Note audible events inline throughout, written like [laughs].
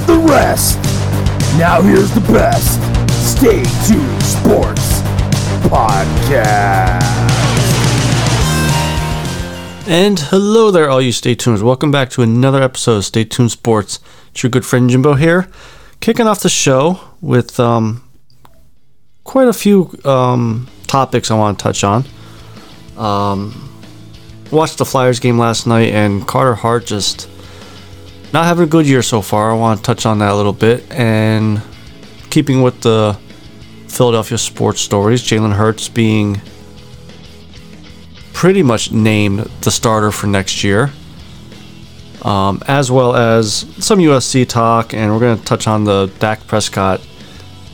heard the rest. Now here's the best. Stay tuned sports podcast. And hello there, all you Stay Tuners. Welcome back to another episode of Stay Tuned Sports. It's your good friend Jimbo here, kicking off the show with um, quite a few um, topics I want to touch on. Um, watched the Flyers game last night, and Carter Hart just not having a good year so far. I want to touch on that a little bit. And keeping with the Philadelphia sports stories, Jalen Hurts being pretty much named the starter for next year, um, as well as some USC talk, and we're going to touch on the Dak Prescott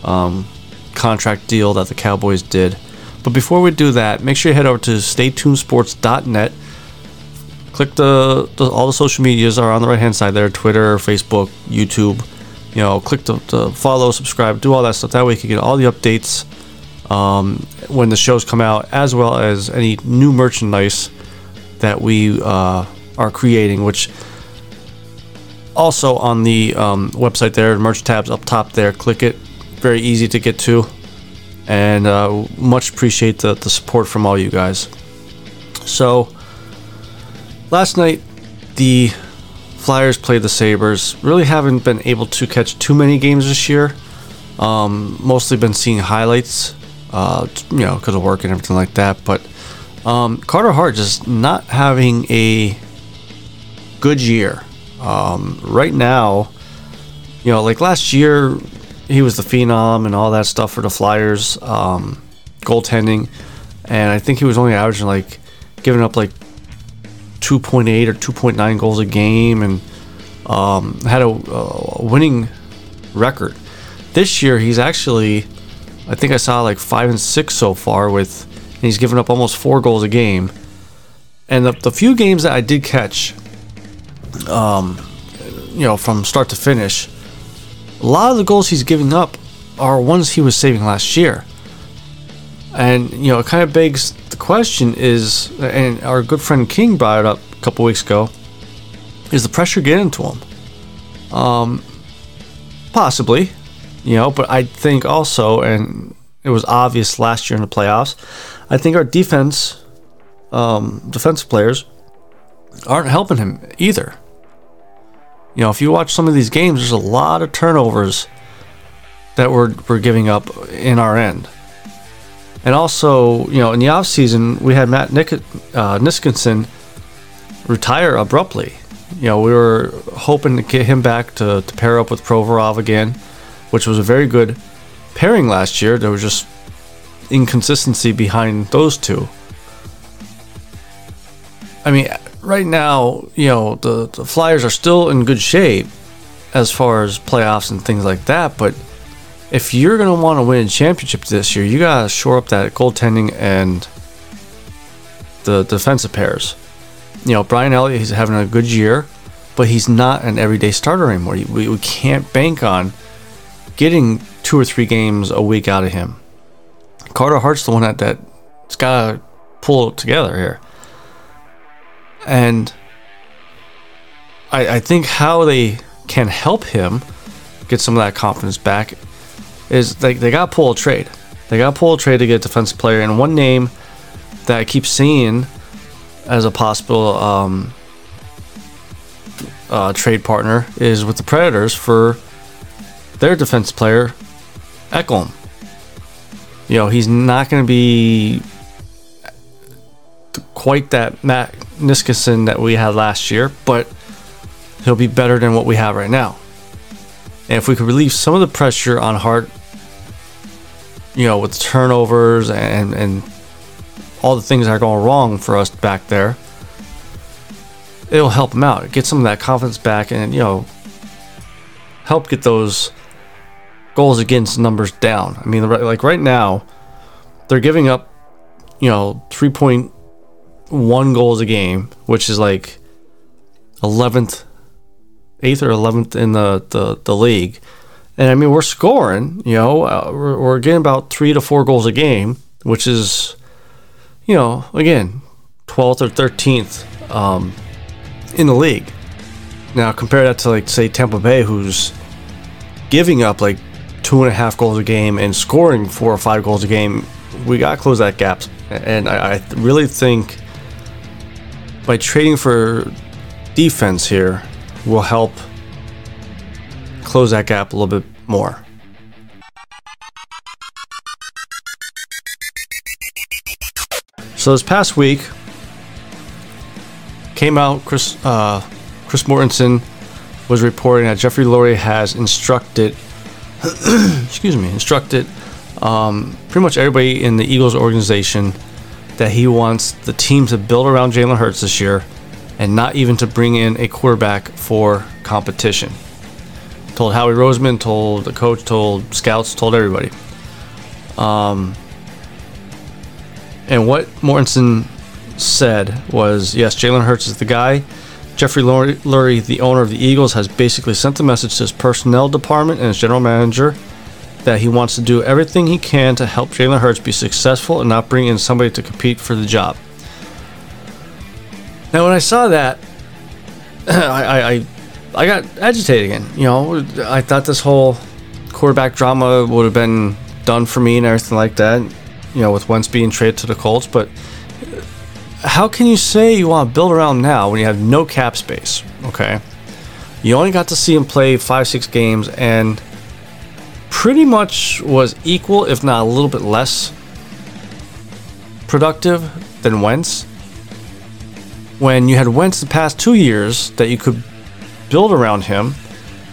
um, contract deal that the Cowboys did. But before we do that, make sure you head over to staytunesports.net. Click the, the all the social medias are on the right hand side there: Twitter, Facebook, YouTube. You know, click the, follow, subscribe, do all that stuff. That way you can get all the updates um, when the shows come out, as well as any new merchandise that we uh, are creating, which also on the um, website there, merch tabs up top there. Click it, very easy to get to, and uh, much appreciate the, the support from all you guys. So, last night, the Flyers played the Sabres. Really haven't been able to catch too many games this year. Um, mostly been seeing highlights, uh, you know, because of work and everything like that. But um, Carter Hart just not having a good year. Um, right now, you know, like last year, he was the phenom and all that stuff for the Flyers, um, goaltending, and I think he was only averaging like giving up like 2.8 or 2.9 goals a game and um, had a, a winning record. This year, he's actually, I think I saw like five and six so far with, and he's given up almost four goals a game. And the, the few games that I did catch, um, you know, from start to finish, a lot of the goals he's giving up are ones he was saving last year. And, you know, it kind of begs the question is, and our good friend King brought it up a couple weeks ago, is the pressure getting to him? Um, possibly, you know, but I think also, and it was obvious last year in the playoffs, I think our defense, um, defensive players, aren't helping him either. You know, if you watch some of these games, there's a lot of turnovers that we're, we're giving up in our end. And also, you know, in the offseason, we had Matt Nick, uh, Niskinson retire abruptly. You know, we were hoping to get him back to, to pair up with Provorov again, which was a very good pairing last year. There was just inconsistency behind those two. I mean, right now, you know, the, the Flyers are still in good shape as far as playoffs and things like that, but if you're going to want to win a championship this year, you got to shore up that goaltending and the defensive pairs. You know, Brian Elliott, he's having a good year, but he's not an everyday starter anymore. We, we can't bank on getting two or three games a week out of him. Carter Hart's the one that, that's got to pull it together here. And I, I think how they can help him get some of that confidence back is they, they got to pull a trade. They got to pull a trade to get a defensive player. And one name that I keep seeing as a possible um, uh, trade partner is with the Predators for their defense player, Ekholm. You know, he's not going to be quite that Matt Niskanen that we had last year, but he'll be better than what we have right now. And if we could relieve some of the pressure on Hart, you know, with turnovers and and all the things that are going wrong for us back there, it'll help him out. Get some of that confidence back, and you know, help get those goals against numbers down. I mean, like right now, they're giving up, you know, 3.1 goals a game, which is like 11th, 8th or 11th in the, the, the league. And I mean, we're scoring, you know, uh, we're, we're getting about three to four goals a game, which is, you know, again, 12th or 13th um, in the league. Now, compare that to, like, say, Tampa Bay, who's giving up like two and a half goals a game and scoring four or five goals a game, we got to close that gap. And I, I really think by trading for defense here will help close that gap a little bit more. So this past week came out Chris uh, Chris Mortensen was reporting that Jeffrey Lurie has instructed [clears throat] excuse me, instructed um, pretty much everybody in the Eagles organization that he wants the team to build around Jalen Hurts this year and not even to bring in a quarterback for competition. Told Howie Roseman, told the coach, told scouts, told everybody. Um, and what Mortensen said was yes, Jalen Hurts is the guy. Jeffrey Lurie, the owner of the Eagles, has basically sent the message to his personnel department and his general manager that he wants to do everything he can to help Jalen Hurts be successful and not bring in somebody to compete for the job. Now, when I saw that, [clears throat] I, I, I got agitated again. You know, I thought this whole quarterback drama would have been done for me and everything like that. You know, with Wentz being traded to the Colts, but uh, how can you say you want to build around now when you have no cap space? Okay. You only got to see him play five, six games and pretty much was equal, if not a little bit less productive than Wentz. When you had Wentz the past two years that you could build around him,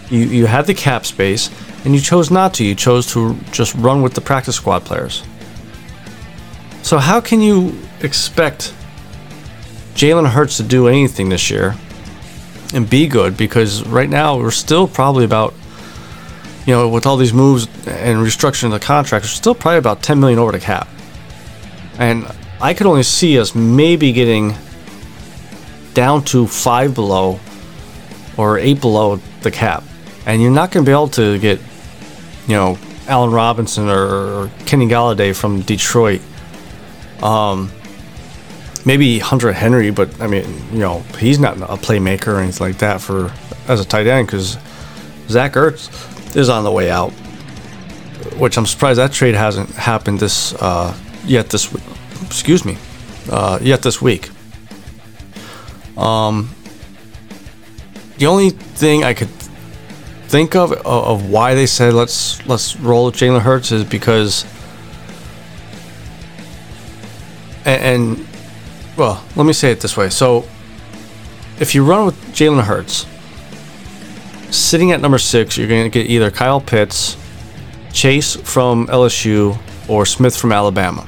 you, you had the cap space, and you chose not to. You chose to just run with the practice squad players. So, how can you expect Jalen Hurts to do anything this year and be good because right now we're still probably about, you know, with all these moves and restructuring the contract, we're still probably about 10 million over the cap. And I could only see us maybe getting down to five below or eight below the cap. And you're not going to be able to get, you know, Allen Robinson or, Kenny Golladay from Detroit. Um, maybe Hunter Henry, but I mean, you know, he's not a playmaker or anything like that for as a tight end because Zach Ertz is on the way out, which I'm surprised that trade hasn't happened this uh, yet this. Excuse me, uh, yet this week. Um, the only thing I could think of of why they said let's let's roll with Jalen Hurts is because and, and well, let me say it this way. So, if you run with Jalen Hurts, sitting at number six, you're going to get either Kyle Pitts, Chase from LSU, or Smith from Alabama.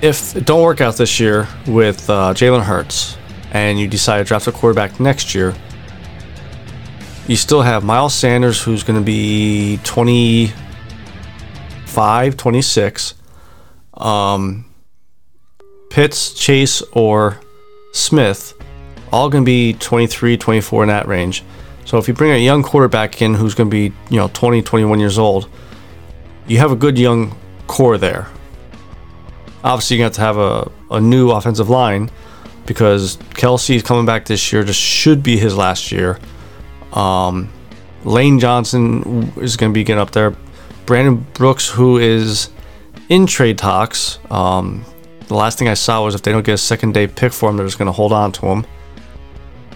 If it don't work out this year with uh, Jalen Hurts, and you decide to draft a quarterback next year, you still have Miles Sanders, who's going to be 25, 26. Um, Pitts, Chase, or Smith, all going to be 23, 24 in that range. So if you bring a young quarterback in who's going to be, you know, 20, 21 years old, you have a good young core there. Obviously, you have to have a, a new offensive line because Kelce is coming back this year. This should be his last year. Um, Lane Johnson is going to be getting up there. Brandon Brooks, who is in trade talks, um, the last thing I saw was if they don't get a second day pick for him, they're just going to hold on to him.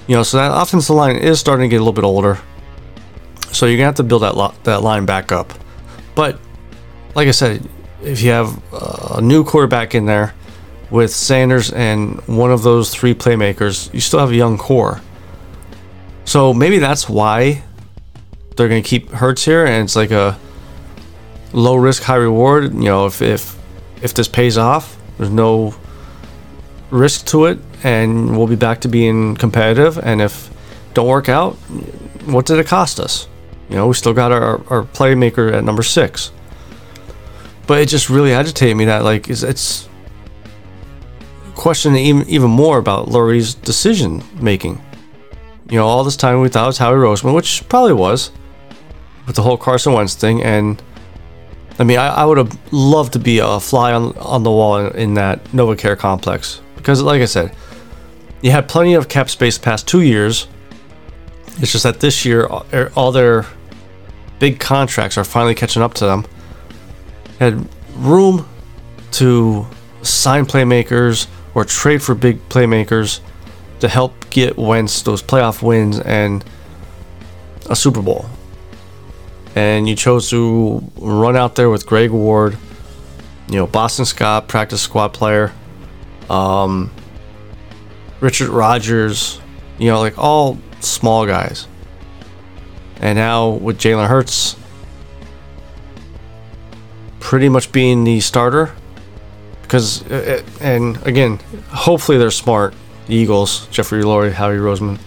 You know, so that offensive line is starting to get a little bit older. So you're going to have to build that, lo- that line back up. But, like I said, if you have a new quarterback in there, with Sanders and one of those three playmakers, you still have a young core. So maybe that's why they're going to keep Hurts here, and it's like a low risk, high reward. You know, if if if this pays off, there's no risk to it, and we'll be back to being competitive. And if don't work out, what did it cost us? You know, we still got our, our playmaker at number six. But it just really agitated me that like it's, it's questioning even even more about Lurie's decision making. You know, all this time we thought it was Howie Roseman, which probably was, with the whole Carson Wentz thing. And I mean, I, I would have loved to be a fly on on the wall in, in that NovaCare complex because, like I said, you had plenty of cap space past two years. It's just that this year, all their big contracts are finally catching up to them. Had room to sign playmakers or trade for big playmakers to help get Wentz those playoff wins and a Super Bowl. And you chose to run out there with Greg Ward, you know, Boston Scott, practice squad player, um, Richard Rogers, you know, like all small guys. And now with Jalen Hurts pretty much being the starter, because, uh, uh, and again, hopefully they're smart, the Eagles, Jeffrey Lurie, Howie Roseman,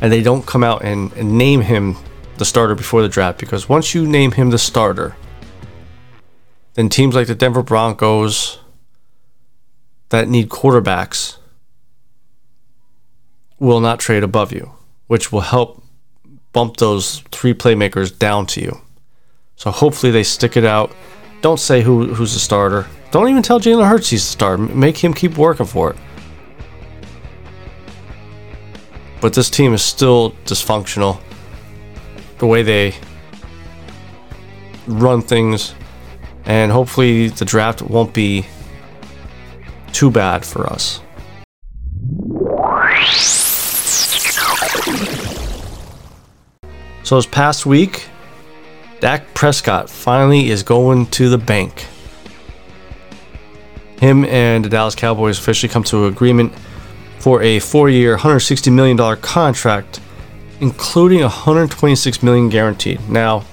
and they don't come out and, and name him the starter before the draft, because once you name him the starter, then teams like the Denver Broncos that need quarterbacks will not trade above you, which will help bump those three playmakers down to you. So hopefully they stick it out. Don't say who who's the starter. Don't even tell Jalen Hurts he's the starter. Make him keep working for it. But this team is still dysfunctional. The way they run things, and hopefully the draft won't be too bad for us. So this past week, Dak Prescott finally is going to the bank. Him and the Dallas Cowboys officially come to an agreement for a four-year, $160 million contract, including 126 million guaranteed. Now,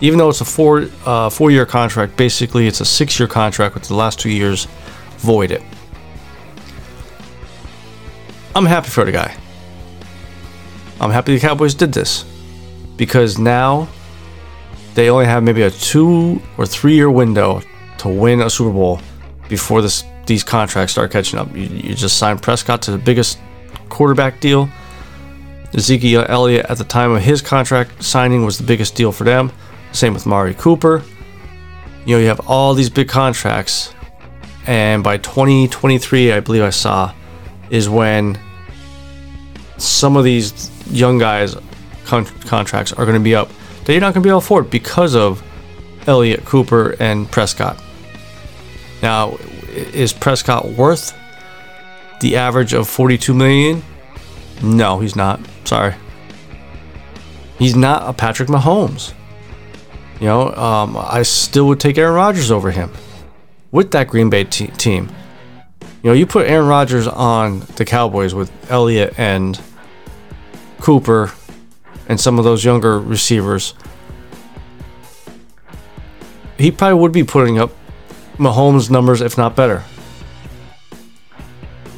even though it's a four uh, four-year contract, basically it's a six-year contract with the last two years voided. I'm happy for the guy. I'm happy the Cowboys did this because now they only have maybe a two or three year window to win a Super Bowl before this these contracts start catching up. You, you just signed Prescott to the biggest quarterback deal. Ezekiel Elliott at the time of his contract signing was the biggest deal for them. Same with Mari Cooper. You know, you have all these big contracts, and by 2023, I believe I saw, is when some of these young guys con- contracts are going to be up that you're not going to be able to afford because of Elliott, Cooper, and Prescott. Now, is Prescott worth the average of 42 million? No, he's not. Sorry. He's not a Patrick Mahomes. You know, um, I still would take Aaron Rodgers over him with that Green Bay te- team. You know, you put Aaron Rodgers on the Cowboys with Elliott and Cooper and some of those younger receivers, he probably would be putting up Mahomes' numbers, if not better.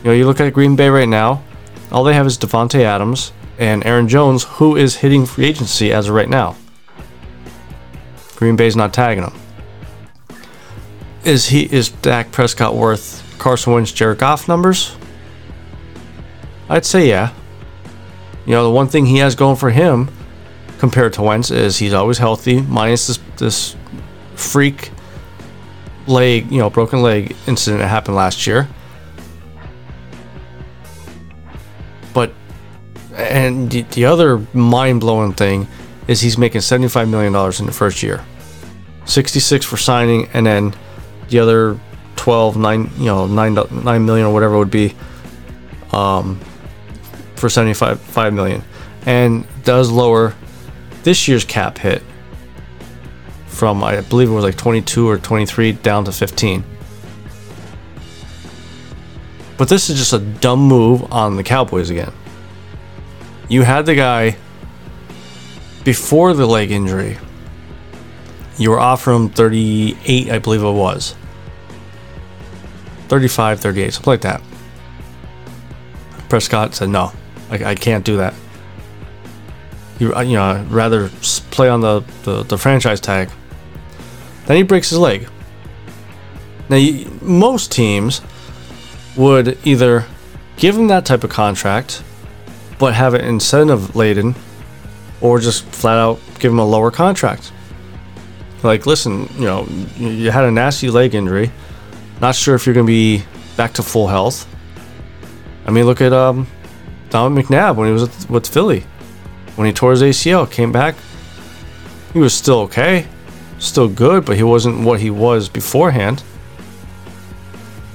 You know, you look at Green Bay right now, all they have is Davante Adams and Aaron Jones, who is hitting free agency as of right now. Green Bay's not tagging him. Is he is Dak Prescott worth Carson Wentz, Jared Goff numbers? I'd say yeah. You know, the one thing he has going for him compared to Wentz is he's always healthy, minus this this freak leg, you know, broken leg incident that happened last year. But and the, the other mind blowing thing is he's making seventy five million dollars in the first year, sixty six for signing, and then the other 12 9 you know 9 9 million or whatever would be um for 75 5 million and does lower this year's cap hit from I believe it was like 22 or 23 down to 15. But this is just a dumb move on the Cowboys again. You had the guy before the leg injury. You were offering him 38, I believe it was. 35, 38, something like that. Prescott said, no, I, I can't do that. You, you know, I'd rather play on the, the, the franchise tag. Then he breaks his leg. Now, you, most teams would either give him that type of contract, but have it incentive laden, or just flat out give him a lower contract. Like, listen, you know, you you had a nasty leg injury. Not sure if you're going to be back to full health. I mean, look at um, Dominic McNabb when he was with, with Philly. When he tore his ACL, came back. He was still okay, still good, but he wasn't what he was beforehand.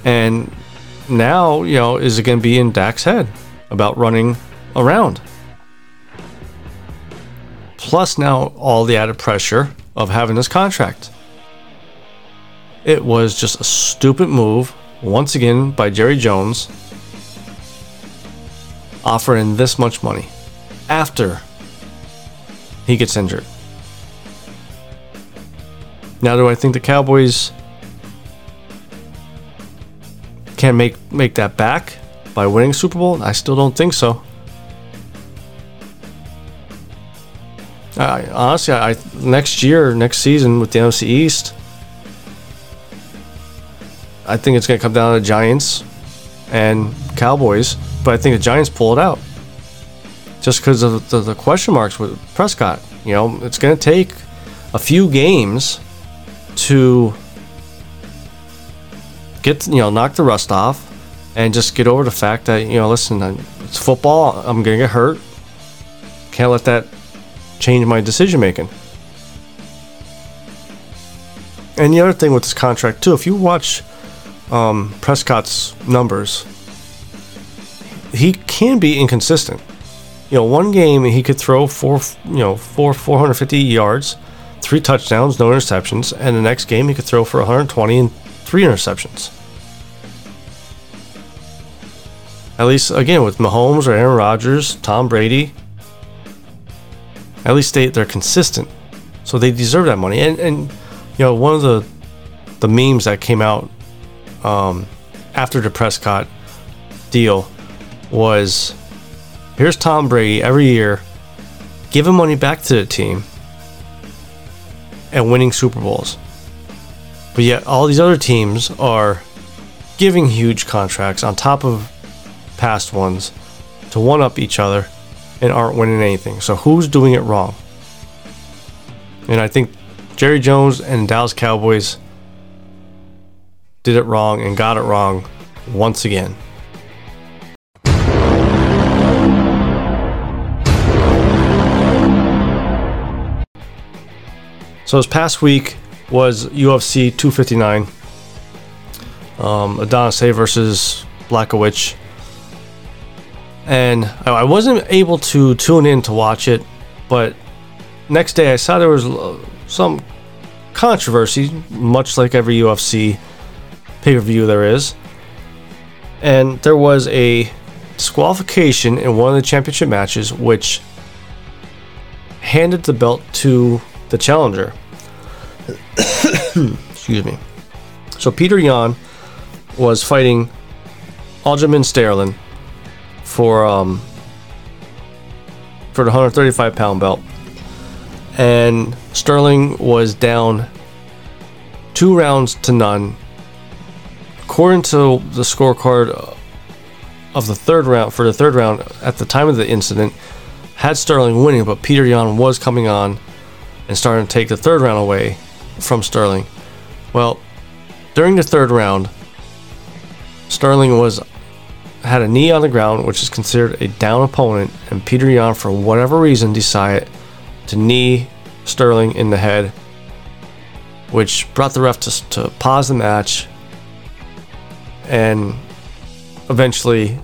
And now, you know, is it going to be in Dak's head about running around? Plus, now all the added pressure of having this contract. It was just a stupid move, once again, by Jerry Jones, offering this much money after he gets injured. Now, do I think the Cowboys can make make that back by winning Super Bowl? I still don't think so. I, honestly, I next year, next season with the NFC East, I think it's going to come down to Giants and Cowboys, but I think the Giants pull it out just because of the, the question marks with Prescott. You know, it's going to take a few games to get you know knock the rust off and just get over the fact that you know listen it's football. I'm gonna get hurt. Can't let that change my decision making. And the other thing with this contract too if you watch um, prescott's numbers he can be inconsistent you know one game he could throw four you know four 450 yards three touchdowns no interceptions and the next game he could throw for 120 and three interceptions At least, again, with Mahomes or Aaron Rodgers, Tom Brady, at least they, they're consistent. So they deserve that money. And, and you know, one of the the memes that came out um, after the Prescott deal was here's Tom Brady every year giving money back to the team and winning Super Bowls. But yet, all these other teams are giving huge contracts on top of past ones to one up each other and aren't winning anything. So who's doing it wrong? And I think Jerry Jones and Dallas Cowboys did it wrong and got it wrong once again. So this past week was UFC 259. Um, Adesanya versus Blachowicz and I I wasn't able to tune in to watch it, but next day I saw there was uh, some controversy, much like every UFC pay per view there is, and there was a disqualification in one of the championship matches, which handed the belt to the challenger. [coughs] Excuse me. So Petr Yan was fighting Aljamain Sterling for um for the 135 pound belt. And sterling was down two rounds to none. According to the scorecard of the third round for the third round at the time of the incident had sterling winning but petr yan was coming on and starting to take the third round away from sterling well during the third round sterling was had a knee on the ground, which is considered a down opponent, and Petr Yan, for whatever reason, decided to knee Sterling in the head, which brought the ref to, to pause the match and eventually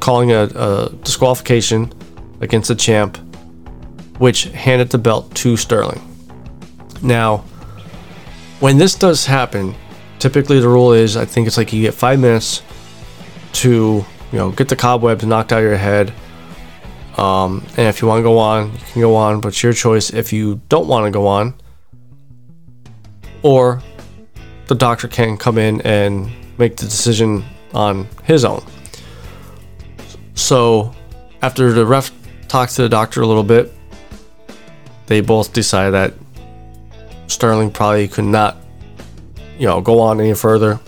calling a, a disqualification against the champ, which handed the belt to Sterling. Now, when this does happen, typically the rule is I think it's like you get five minutes to you know get the cobwebs knocked out of your head. Um, and if you want to go on, you can go on, but it's your choice. If you don't want to go on, or the doctor can come in and make the decision on his own. So, after the ref talks to the doctor a little bit, they both decide that Sterling probably could not, you know, go on any further.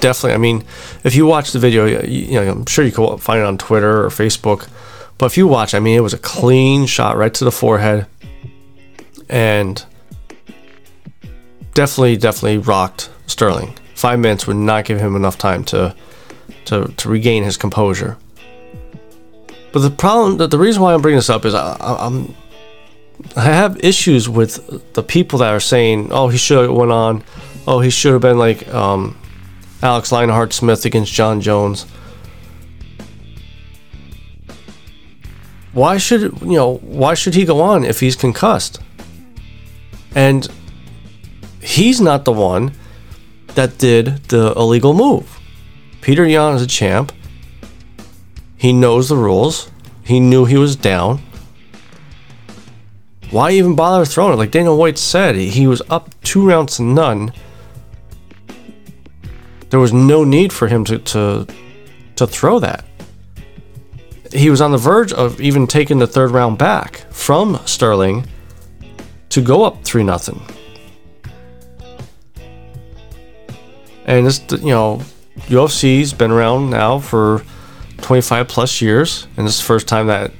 Definitely, I mean, if you watch the video, you, you know, I'm sure you can find it on Twitter or Facebook. But if you watch, I mean, it was a clean shot right to the forehead, and definitely, definitely rocked Sterling. Five minutes would not give him enough time to to, to regain his composure. But the problem, the, the reason why I'm bringing this up is I, I'm I have issues with the people that are saying, "Oh, he should have went on. Oh, he should have been like um, Alex Lionheart Smith against Jon Jones." Why should you know? Why should he go on if he's concussed? And he's not the one that did the illegal move. Petr Yan is a champ. He knows the rules. He knew he was down. Why even bother throwing it? Like Dana White said, he was up two rounds to none. There was no need for him to to, to throw that. He was on the verge of even taking the third round back from Sterling to go up three nothing. And this, you know, UFC's been around now for 25 plus years, and this is the first time that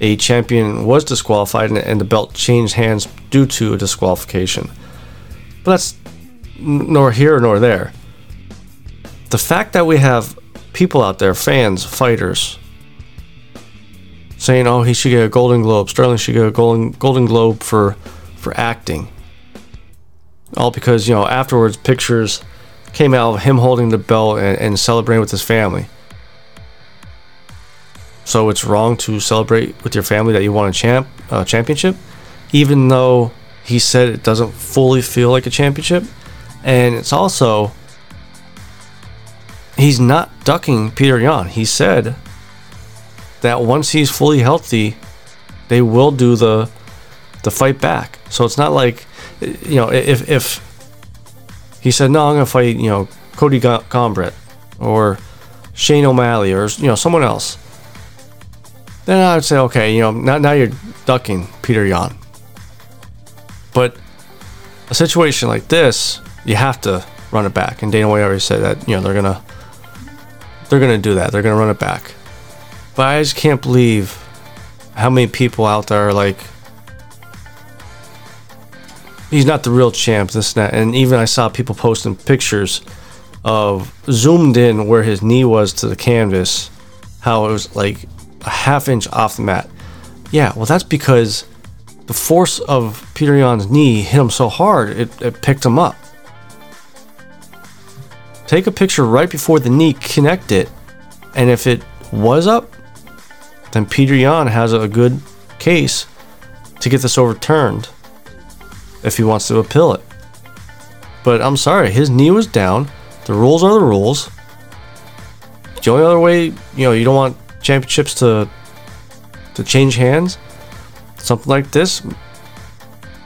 a champion was disqualified and, and the belt changed hands due to a disqualification. But that's nor here nor there. The fact that we have people out there, fans, fighters, saying, "Oh, he should get a Golden Globe. Sterling should get a Golden Golden Globe for for acting," all because you know afterwards pictures came out of him holding the belt and, and celebrating with his family. So it's wrong to celebrate with your family that you won a champ uh, championship, even though he said it doesn't fully feel like a championship. And it's also he's not ducking Petr Yan. He said that once he's fully healthy, they will do the the fight back. So it's not like you know if if he said no, I'm gonna fight you know Cody Garbrandt or Shane O'Malley or you know someone else then I would say, okay, you know, now, now you're ducking Petr Yan. But a situation like this, you have to run it back. And Dana White already said that, you know, they're gonna they're gonna do that. They're gonna run it back. But I just can't believe how many people out there are like he's not the real champ, this and that. And even I saw people posting pictures of zoomed in where his knee was to the canvas, how it was like a half inch off the mat. Yeah, well, that's because the force of Petr Yan's knee hit him so hard, it, it picked him up. Take a picture right before the knee connect it, and if it was up, then Petr Yan has a good case to get this overturned if he wants to appeal it. But I'm sorry, his knee was down. The rules are the rules. The only other way, you know, you don't want championships to to change hands, something like this,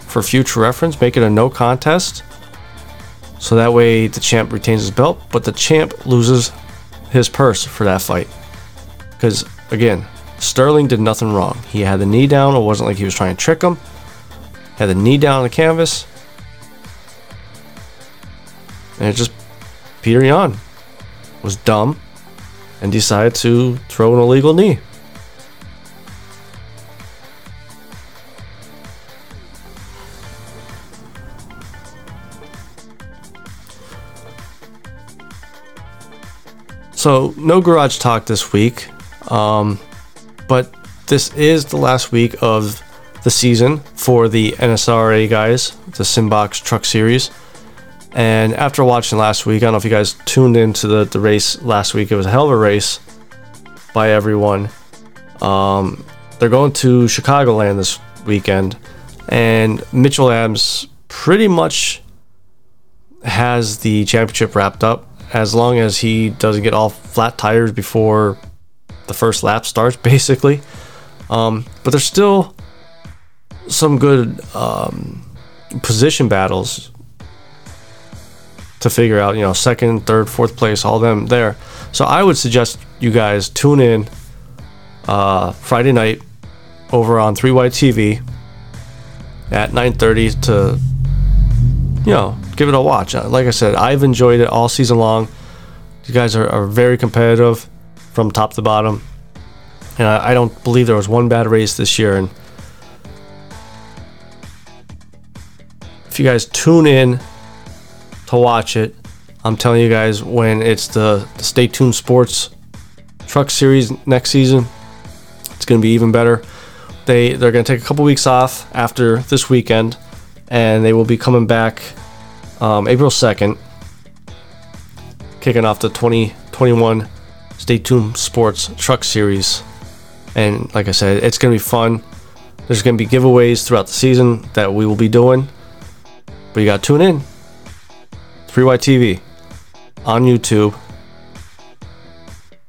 for future reference, make it a no contest. So that way the champ retains his belt, but the champ loses his purse for that fight. Because again, Sterling did nothing wrong. He had the knee down. It wasn't like he was trying to trick him. Had the knee down on the canvas. And it just Petr Yan was dumb and decide to throw an illegal knee. So, no garage talk this week, um, but this is the last week of the season for the NSRA guys, the Simbox Truck Series. And after watching last week, I don't know if you guys tuned into the, the race last week. It was a hell of a race by everyone. Um, they're going to Chicagoland this weekend, and Mitchell Adams pretty much has the championship wrapped up as long as he doesn't get all flat tires before the first lap starts, [laughs] basically. Um, but there's still some good um, position battles to figure out, you know, second, third, fourth place, all them there. So I would suggest you guys tune in uh, Friday night over on 3Y TV at 9:30 to you know give it a watch. Uh, Like I said, I've enjoyed it all season long. You guys are, are very competitive from top to bottom, and I, I don't believe there was one bad race this year. And if you guys tune in to watch it, I'm telling you guys when it's the, the Stay Tuned Sports Truck Series next season, it's going to be even better. They they're going to take a couple weeks off after this weekend, and they will be coming back um, April 2nd, kicking off the 2021 Stay Tuned Sports Truck Series. And like I said, it's going to be fun. There's going to be giveaways throughout the season that we will be doing. But you got to tune in. 3Y TV on YouTube.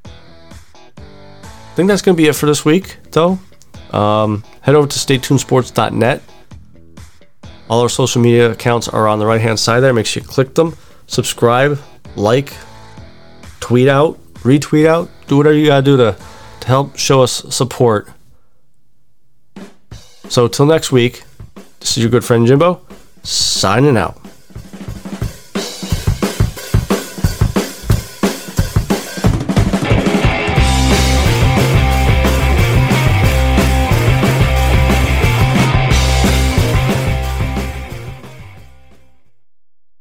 I think that's going to be it for this week, though. Um, head over to staytunesports.net. All our social media accounts are on the right hand side there. Make sure you click them, subscribe, like, tweet out, retweet out, do whatever you got to do to, to help show us support. So, till next week, this is your good friend Jimbo, signing out.